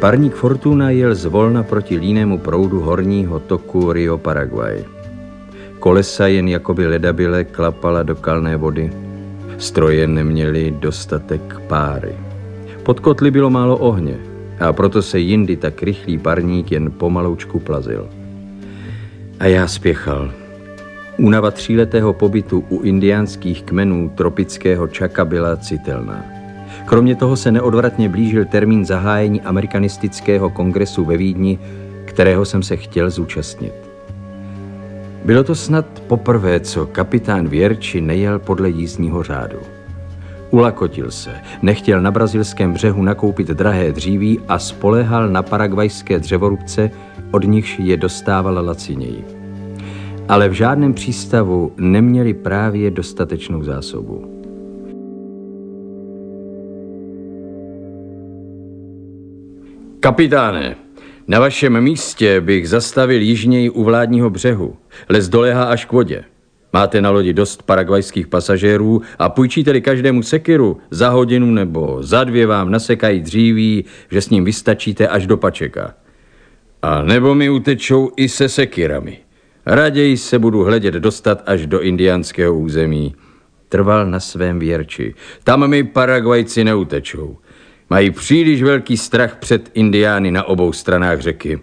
Parník Fortuna jel zvolna proti línému proudu horního toku Rio Paraguay. Kolesa jen jakoby ledabile klapala do kalné vody. Stroje neměly dostatek páry. Pod kotli bylo málo ohně a proto se jindy tak rychlý parník jen pomaloučku plazil. A já spěchal. Únava tříletého pobytu u indiánských kmenů tropického čaka byla citelná. Kromě toho se neodvratně blížil termín zahájení amerikanistického kongresu ve Vídni, kterého jsem se chtěl zúčastnit. Bylo to snad poprvé, co kapitán Věrči nejel podle jízdního řádu. Ulakotil se, nechtěl na brazilském břehu nakoupit drahé dříví a spolehal na paragvajské dřevorubce, od nichž je dostával laciněji. Ale v žádném přístavu neměli právě dostatečnou zásobu. Kapitáne, na vašem místě bych zastavil jižněji u vládního břehu. Les dolehá až k vodě. Máte na lodi dost paragvajských pasažérů a půjčíte-li každému sekiru, za hodinu nebo za dvě vám nasekají dříví, že s ním vystačíte až do pačeka. A nebo mi utečou i se sekirami. Raději se budu hledět dostat až do indiánského území. Trval na svém věrči. Tam mi Paragvajci neutečou. Mají příliš velký strach před indiány na obou stranách řeky.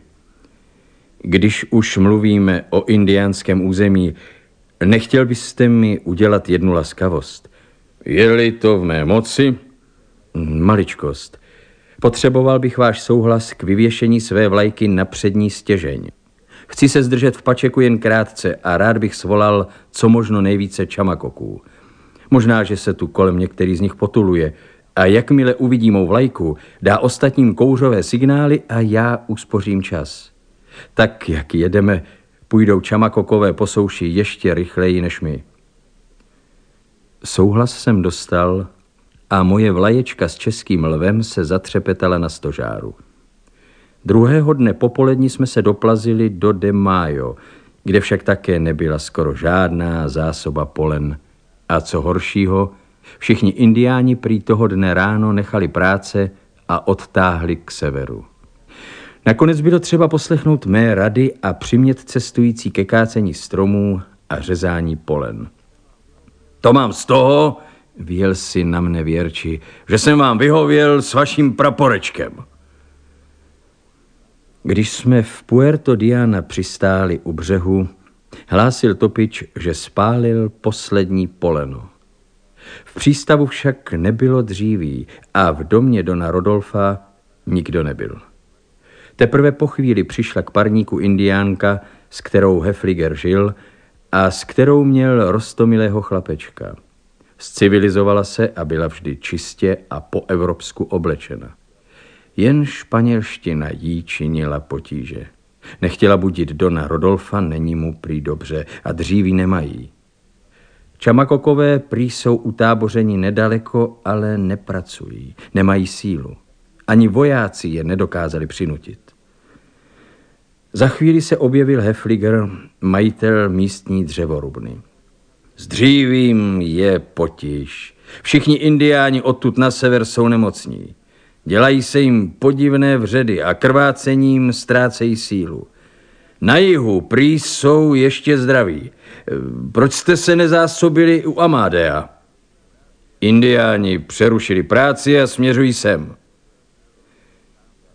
Když už mluvíme o indiánském území, nechtěl byste mi udělat jednu laskavost? Je-li to v mé moci? Maličkost. Potřeboval bych váš souhlas k vyvěšení své vlajky na přední stěžeň. Chci se zdržet v Pačeku jen krátce a rád bych svolal co možno nejvíce čamakoků. Možná, že se tu kolem některý z nich potuluje, a jakmile uvidí mou vlajku, dá ostatním kouřové signály a já uspořím čas. Tak, jak jedeme, půjdou čamakokové po souši ještě rychleji než my. Souhlas jsem dostal a moje vlaječka s českým lvem se zatřepetala na stožáru. Druhého dne popolední jsme se doplazili do De Mayo, kde však také nebyla skoro žádná zásoba polen. A co horšího, Všichni indiáni prý toho dne ráno nechali práce a odtáhli k severu. Nakonec bylo třeba poslechnout mé rady a přimět cestující ke kácení stromů a řezání polen. To mám z toho, věl si na mne věrči, že jsem vám vyhověl s vaším praporečkem. Když jsme v Puerto Diana přistáli u břehu, hlásil topič, že spálil poslední poleno. V přístavu však nebylo dříví a v domě Dona Rodolfa nikdo nebyl. Teprve po chvíli přišla k parníku indiánka, s kterou Hefliger žil a s kterou měl rostomilého chlapečka. Zcivilizovala se a byla vždy čistě a po evropsku oblečena. Jen španělština jí činila potíže. Nechtěla budit Dona Rodolfa, není mu prý dobře a dříví nemají. Čamakokové prý jsou utábořeni nedaleko, ale nepracují, nemají sílu. Ani vojáci je nedokázali přinutit. Za chvíli se objevil Hefliger, majitel místní dřevorubny. S dřívím je potíž. Všichni indiáni odtud na sever jsou nemocní. Dělají se jim podivné vředy a krvácením ztrácejí sílu. Na jihu prý jsou ještě zdraví. Proč jste se nezásobili u Amádea? Indiáni přerušili práci a směřují sem.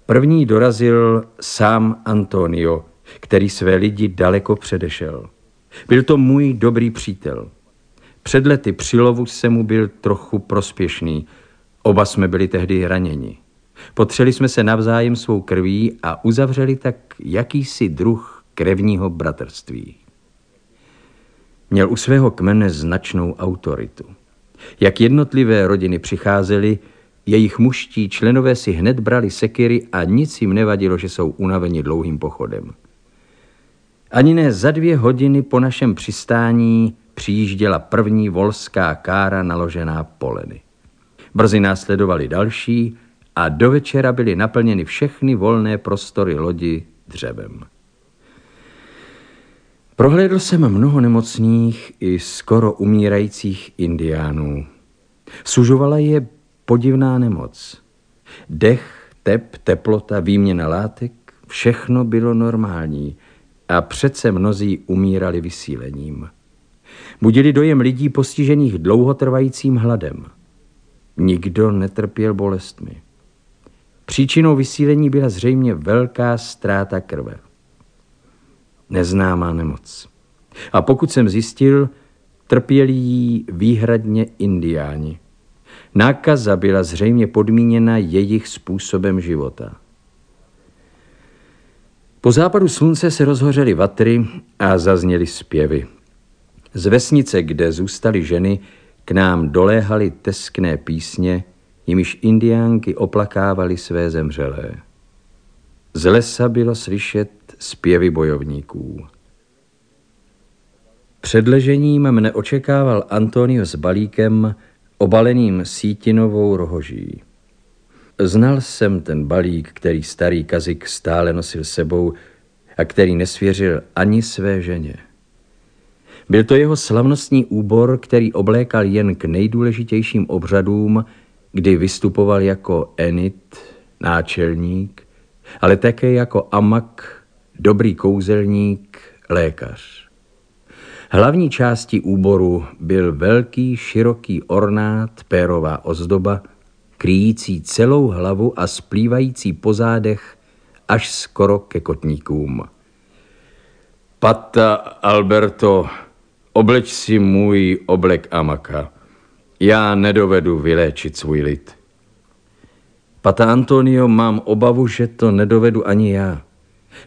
První dorazil sám Antonio, který své lidi daleko předešel. Byl to můj dobrý přítel. Před lety při lovu se mu byl trochu prospěšný. Oba jsme byli tehdy raněni. Potřeli jsme se navzájem svou krví a uzavřeli tak jakýsi druh krevního bratrství. Měl u svého kmene značnou autoritu. Jak jednotlivé rodiny přicházely, jejich muští členové si hned brali sekiry a nic jim nevadilo, že jsou unaveni dlouhým pochodem. Ani ne za dvě hodiny po našem přistání přijížděla první volská kára naložená poleny. Brzy následovali další a do večera byly naplněny všechny volné prostory lodi dřevem. Prohlédl jsem mnoho nemocných i skoro umírajících indiánů. Sužovala je podivná nemoc. Dech tep, teplota, výměna látek, všechno bylo normální a přece mnozí umírali vysílením. Budili dojem lidí postižených dlouhotrvajícím hladem. Nikdo netrpěl bolestmi. Příčinou vysílení byla zřejmě velká ztráta krve. Neznámá nemoc. A pokud jsem zjistil, trpěli jí výhradně indiáni. Nákaza byla zřejmě podmíněna jejich způsobem života. Po západu slunce se rozhořely vatry a zazněly zpěvy. Z vesnice, kde zůstaly ženy, k nám doléhaly teskné písně, jimiž indiánky oplakávaly své zemřelé. Z lesa bylo slyšet zpěvy bojovníků. Před ležením mne očekával Antonio s balíkem, obaleným sítinovou rohoží. Znal jsem ten balík, který starý kazik stále nosil sebou a který nesvěřil ani své ženě. Byl to jeho slavnostní úbor, který oblékal jen k nejdůležitějším obřadům, kdy vystupoval jako enit, náčelník, ale také jako amak, dobrý kouzelník, lékař. Hlavní částí úboru byl velký, široký ornát, pérová ozdoba, kryjící celou hlavu a splývající po zádech až skoro ke kotníkům. Pata Alberto, obleč si můj oblek amaka. Já nedovedu vyléčit svůj lid. Pata Antonio, mám obavu, že to nedovedu ani já.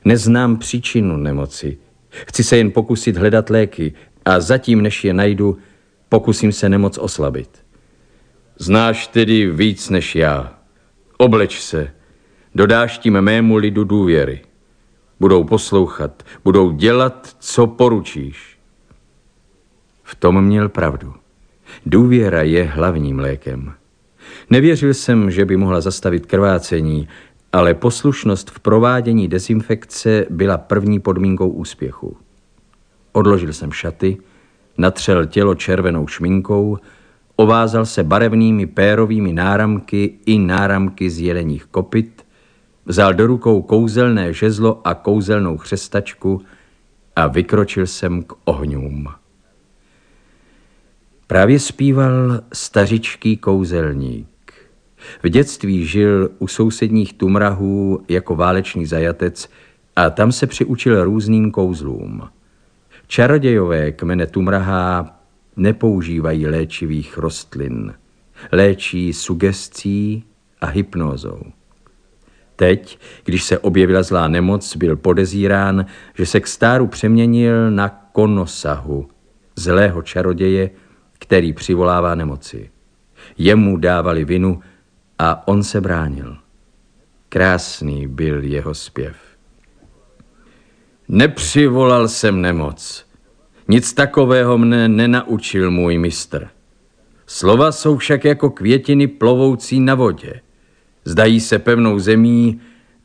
Neznám příčinu nemoci. Chci se jen pokusit hledat léky a zatím, než je najdu, pokusím se nemoc oslabit. Znáš tedy víc než já. Obleč se. Dodáš tím mému lidu důvěry. Budou poslouchat, budou dělat, co poručíš. V tom měl pravdu. Důvěra je hlavním lékem. Nevěřil jsem, že by mohla zastavit krvácení, ale poslušnost v provádění dezinfekce byla první podmínkou úspěchu. Odložil jsem šaty, natřel tělo červenou šminkou, ovázal se barevnými pérovými náramky i náramky z jeleních kopyt, vzal do rukou kouzelné žezlo a kouzelnou chřestačku a vykročil jsem k ohňům. Právě zpíval stařičký kouzelník. V dětství žil u sousedních tumrahů jako válečný zajatec a tam se přiučil různým kouzlům. Čarodějové kmene tumrahá nepoužívají léčivých rostlin. Léčí sugestí a hypnózou. Teď, když se objevila zlá nemoc, byl podezírán, že se k stáru přeměnil na konosahu, zlého čaroděje, který přivolává nemoci. Jemu dávali vinu a on se bránil. Krásný byl jeho zpěv. Nepřivolal jsem nemoc. Nic takového mne nenaučil můj mistr. Slova jsou však jako květiny plovoucí na vodě. Zdají se pevnou zemí,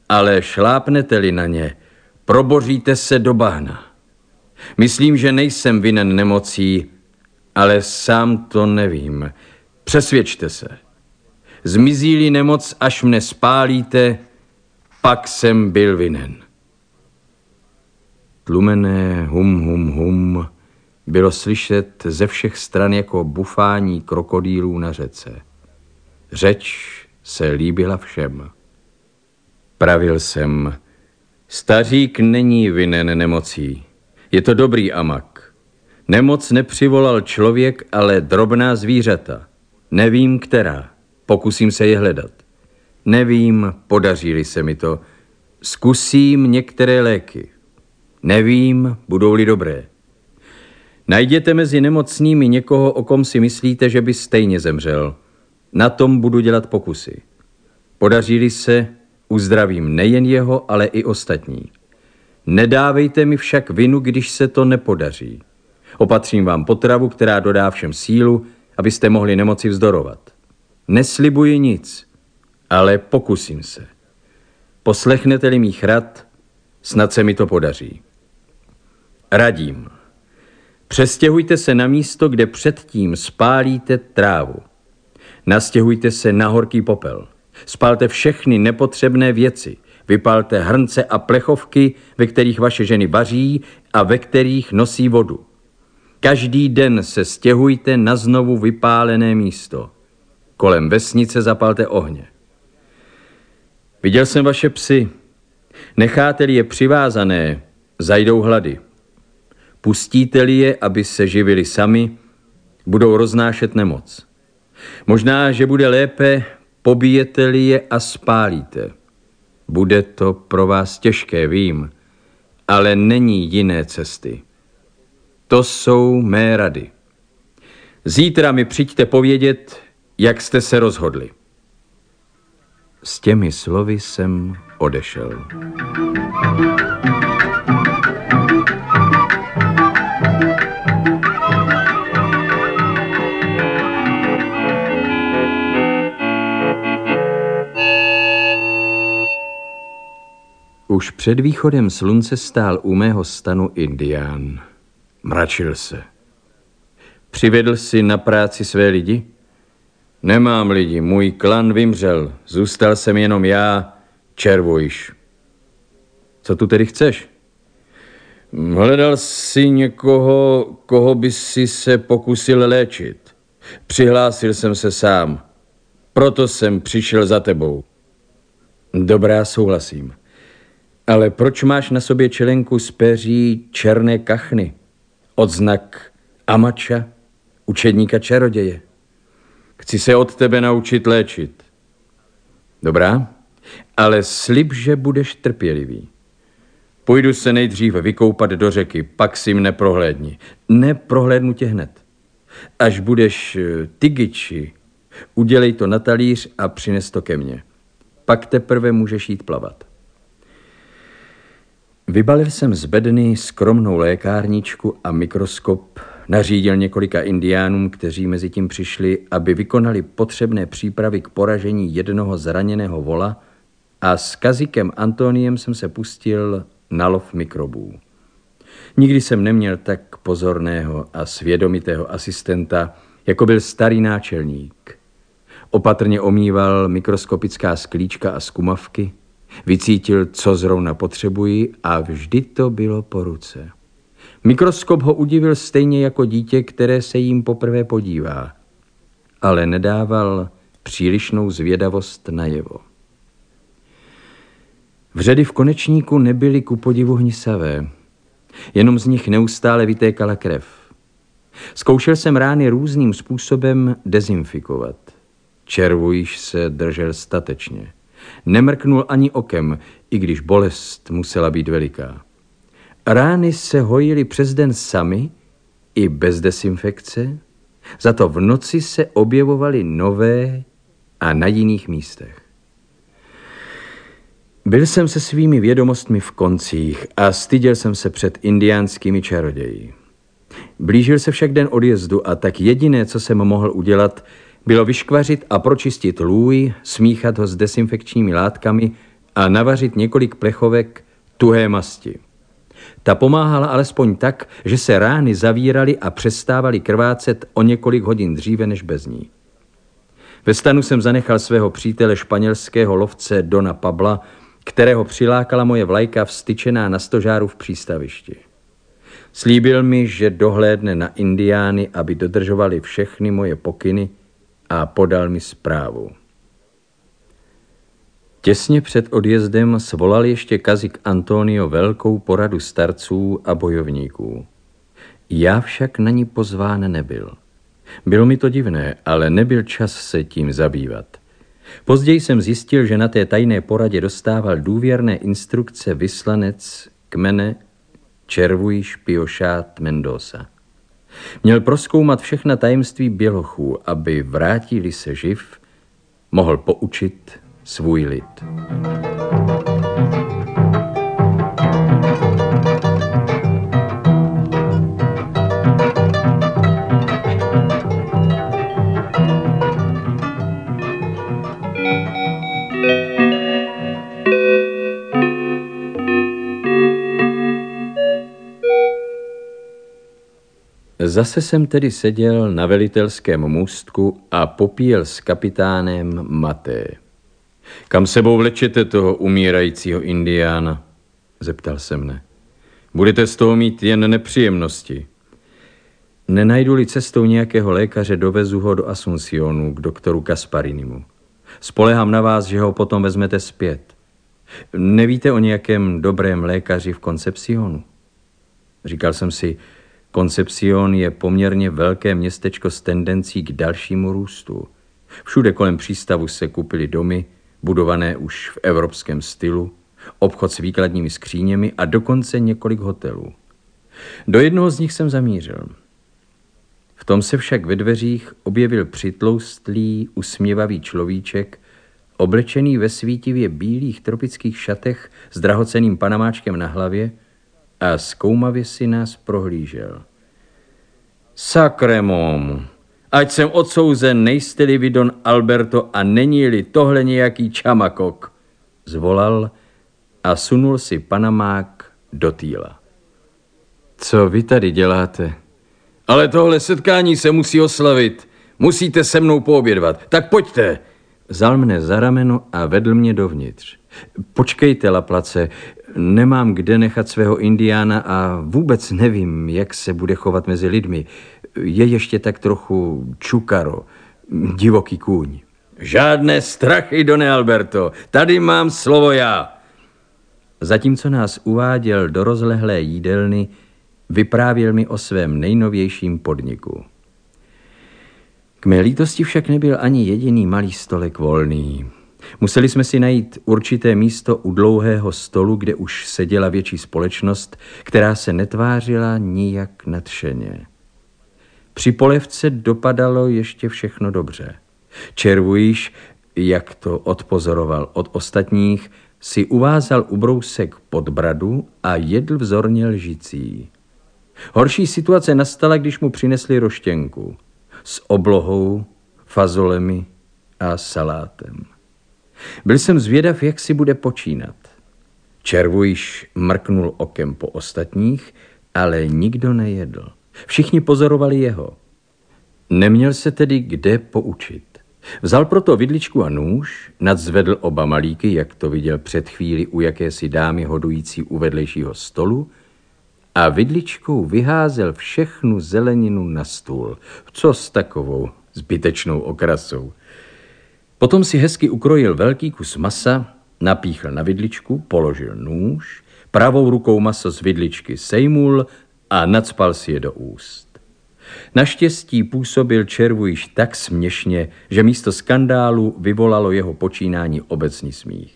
ale šlápnete-li na ně, proboříte se do bahna. Myslím, že nejsem vinen nemocí, ale sám to nevím. Přesvědčte se. Zmizí-li nemoc, až mne spálíte, pak jsem byl vinen. Tlumené hum, hum, hum bylo slyšet ze všech stran jako bufání krokodýlů na řece. Řeč se líbila všem. Pravil jsem, stařík není vinen nemocí. Je to dobrý amak. Nemoc nepřivolal člověk, ale drobná zvířata. Nevím, která. Pokusím se je hledat. Nevím, podaří se mi to. Zkusím některé léky. Nevím, budou-li dobré. Najděte mezi nemocnými někoho, o kom si myslíte, že by stejně zemřel. Na tom budu dělat pokusy. Podaří se, uzdravím nejen jeho, ale i ostatní. Nedávejte mi však vinu, když se to nepodaří. Opatřím vám potravu, která dodá všem sílu, abyste mohli nemoci vzdorovat. Neslibuji nic, ale pokusím se. Poslechnete-li mých rad, snad se mi to podaří. Radím. Přestěhujte se na místo, kde předtím spálíte trávu. Nastěhujte se na horký popel. Spalte všechny nepotřebné věci. Vypalte hrnce a plechovky, ve kterých vaše ženy vaří a ve kterých nosí vodu. Každý den se stěhujte na znovu vypálené místo. Kolem vesnice zapalte ohně. Viděl jsem vaše psy. Necháte-li je přivázané, zajdou hlady. Pustíte-li je, aby se živili sami, budou roznášet nemoc. Možná, že bude lépe, pobijete-li je a spálíte. Bude to pro vás těžké, vím, ale není jiné cesty. To jsou mé rady. Zítra mi přijďte povědět, jak jste se rozhodli. S těmi slovy jsem odešel. Už před východem slunce stál u mého stanu indián. Mračil se. Přivedl si na práci své lidi? Nemám lidi, můj klan vymřel. Zůstal jsem jenom já, červojš. Co tu tedy chceš? Hledal si někoho, koho by si se pokusil léčit. Přihlásil jsem se sám. Proto jsem přišel za tebou. Dobrá, souhlasím. Ale proč máš na sobě čelenku z peří černé kachny? Odznak Amača, učedníka čaroděje. Chci se od tebe naučit léčit. Dobrá, ale slib, že budeš trpělivý. Půjdu se nejdříve vykoupat do řeky, pak si mne prohlédni. Neprohlédnu tě hned. Až budeš eh, tygiči, udělej to na talíř a přines to ke mně. Pak teprve můžeš jít plavat. Vybalil jsem z bedny skromnou lékárničku a mikroskop, nařídil několika indiánům, kteří mezi tím přišli, aby vykonali potřebné přípravy k poražení jednoho zraněného vola a s kazikem Antoniem jsem se pustil na lov mikrobů. Nikdy jsem neměl tak pozorného a svědomitého asistenta, jako byl starý náčelník. Opatrně omýval mikroskopická sklíčka a skumavky, Vycítil, co zrovna potřebuji a vždy to bylo po ruce. Mikroskop ho udivil stejně jako dítě, které se jim poprvé podívá, ale nedával přílišnou zvědavost najevo. Vředy v konečníku nebyly ku podivu hnisavé, jenom z nich neustále vytékala krev. Zkoušel jsem rány různým způsobem dezinfikovat. Červujiš se držel statečně. Nemrknul ani okem, i když bolest musela být veliká. Rány se hojily přes den sami, i bez desinfekce, za to v noci se objevovaly nové a na jiných místech. Byl jsem se svými vědomostmi v koncích a styděl jsem se před indiánskými čaroději. Blížil se však den odjezdu a tak jediné, co jsem mohl udělat, bylo vyškvařit a pročistit lůj, smíchat ho s desinfekčními látkami a navařit několik plechovek tuhé masti. Ta pomáhala alespoň tak, že se rány zavíraly a přestávaly krvácet o několik hodin dříve než bez ní. Ve stanu jsem zanechal svého přítele španělského lovce Dona Pabla, kterého přilákala moje vlajka vstyčená na stožáru v přístavišti. Slíbil mi, že dohlédne na indiány, aby dodržovali všechny moje pokyny, a podal mi zprávu. Těsně před odjezdem svolal ještě kazik Antonio velkou poradu starců a bojovníků. Já však na ní pozván nebyl. Bylo mi to divné, ale nebyl čas se tím zabývat. Později jsem zjistil, že na té tajné poradě dostával důvěrné instrukce vyslanec kmene Červujiš Piošát Mendoza. Měl proskoumat všechna tajemství bělochů, aby vrátili se živ, mohl poučit svůj lid. Zase jsem tedy seděl na velitelském můstku a popíjel s kapitánem maté. Kam sebou vlečete toho umírajícího indiána? Zeptal se mne. Budete z toho mít jen nepříjemnosti. Nenajdu-li cestou nějakého lékaře, dovezu ho do Asuncionu k doktoru Kasparinimu. Spolehám na vás, že ho potom vezmete zpět. Nevíte o nějakém dobrém lékaři v Koncepcionu? Říkal jsem si, Koncepcion je poměrně velké městečko s tendencí k dalšímu růstu. Všude kolem přístavu se kupily domy, budované už v evropském stylu, obchod s výkladními skříněmi a dokonce několik hotelů. Do jednoho z nich jsem zamířil. V tom se však ve dveřích objevil přitloustlý, usměvavý človíček, oblečený ve svítivě bílých tropických šatech s drahoceným panamáčkem na hlavě a zkoumavě si nás prohlížel. Sakremom, ať jsem odsouzen, nejste-li vy Don Alberto a není-li tohle nějaký čamakok, zvolal a sunul si panamák do týla. Co vy tady děláte? Ale tohle setkání se musí oslavit. Musíte se mnou poobědvat. Tak pojďte. Vzal mne za rameno a vedl mě dovnitř. Počkejte, Laplace, nemám kde nechat svého indiána a vůbec nevím, jak se bude chovat mezi lidmi. Je ještě tak trochu čukaro, divoký kůň. Žádné strachy, Done Alberto, tady mám slovo já. Zatímco nás uváděl do rozlehlé jídelny, vyprávěl mi o svém nejnovějším podniku. K mé lítosti však nebyl ani jediný malý stolek volný. Museli jsme si najít určité místo u dlouhého stolu, kde už seděla větší společnost, která se netvářila nijak nadšeně. Při polevce dopadalo ještě všechno dobře. Červujíš, jak to odpozoroval od ostatních, si uvázal ubrousek pod bradu a jedl vzorně lžicí. Horší situace nastala, když mu přinesli roštěnku s oblohou, fazolemi a salátem. Byl jsem zvědav, jak si bude počínat. Červujiš mrknul okem po ostatních, ale nikdo nejedl. Všichni pozorovali jeho. Neměl se tedy kde poučit. Vzal proto vidličku a nůž, nadzvedl oba malíky, jak to viděl před chvíli u jakési dámy hodující u vedlejšího stolu, a vidličkou vyházel všechnu zeleninu na stůl. Co s takovou zbytečnou okrasou? Potom si hezky ukrojil velký kus masa, napíchl na vidličku, položil nůž, pravou rukou maso z vidličky sejmul a nadspal si je do úst. Naštěstí působil červu již tak směšně, že místo skandálu vyvolalo jeho počínání obecný smích.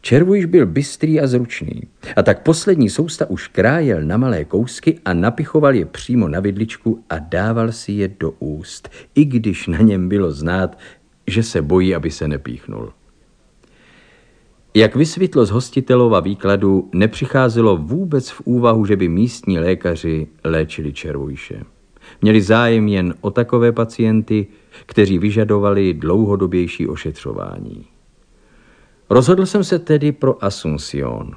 Červujiš byl bystrý a zručný. A tak poslední sousta už krájel na malé kousky a napichoval je přímo na vidličku a dával si je do úst, i když na něm bylo znát, že se bojí, aby se nepíchnul. Jak vysvětlo z hostitelova výkladu, nepřicházelo vůbec v úvahu, že by místní lékaři léčili červujše. Měli zájem jen o takové pacienty, kteří vyžadovali dlouhodobější ošetřování. Rozhodl jsem se tedy pro Asuncion.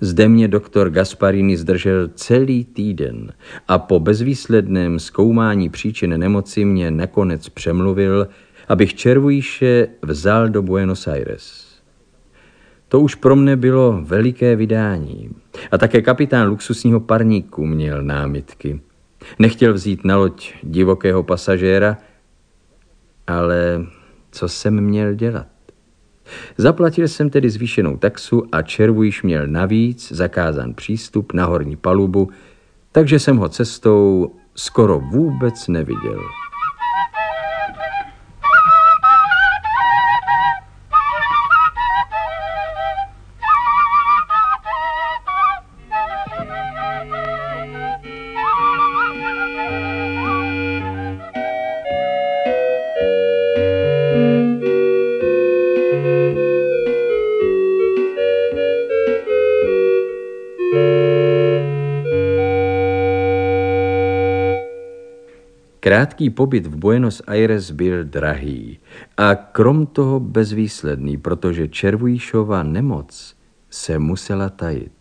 Zde mě doktor Gasparini zdržel celý týden a po bezvýsledném zkoumání příčin nemoci mě nakonec přemluvil, abych červujíše vzal do Buenos Aires. To už pro mne bylo veliké vydání. A také kapitán luxusního parníku měl námitky. Nechtěl vzít na loď divokého pasažéra, ale co jsem měl dělat? Zaplatil jsem tedy zvýšenou taxu a červujiš měl navíc zakázán přístup na horní palubu, takže jsem ho cestou skoro vůbec neviděl. Krátký pobyt v Buenos Aires byl drahý a krom toho bezvýsledný, protože Červujíšova nemoc se musela tajit.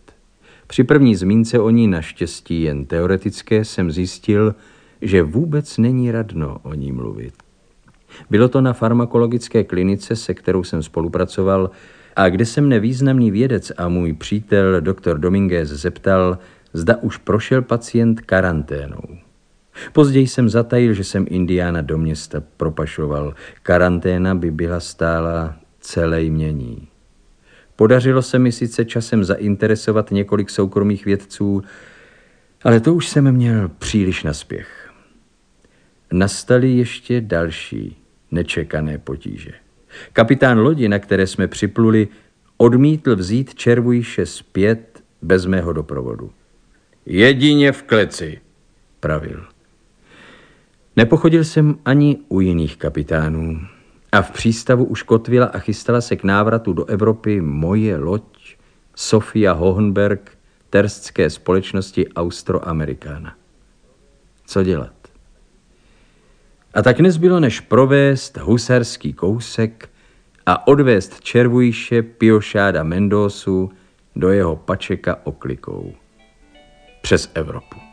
Při první zmínce o ní naštěstí jen teoretické jsem zjistil, že vůbec není radno o ní mluvit. Bylo to na farmakologické klinice, se kterou jsem spolupracoval, a kde se mne významný vědec a můj přítel doktor Dominguez zeptal, zda už prošel pacient karanténou. Později jsem zatajil, že jsem Indiána do města propašoval. Karanténa by byla stála celé mění. Podařilo se mi sice časem zainteresovat několik soukromých vědců, ale to už jsem měl příliš na spěch. Nastaly ještě další nečekané potíže. Kapitán lodi, na které jsme připluli, odmítl vzít červujše zpět bez mého doprovodu. Jedině v kleci, pravil. Nepochodil jsem ani u jiných kapitánů. A v přístavu už kotvila a chystala se k návratu do Evropy moje loď Sofia Hohenberg terstské společnosti Austroamericana. Co dělat? A tak nezbylo, než provést husarský kousek a odvést červujše Piošáda Mendosu do jeho pačeka oklikou přes Evropu.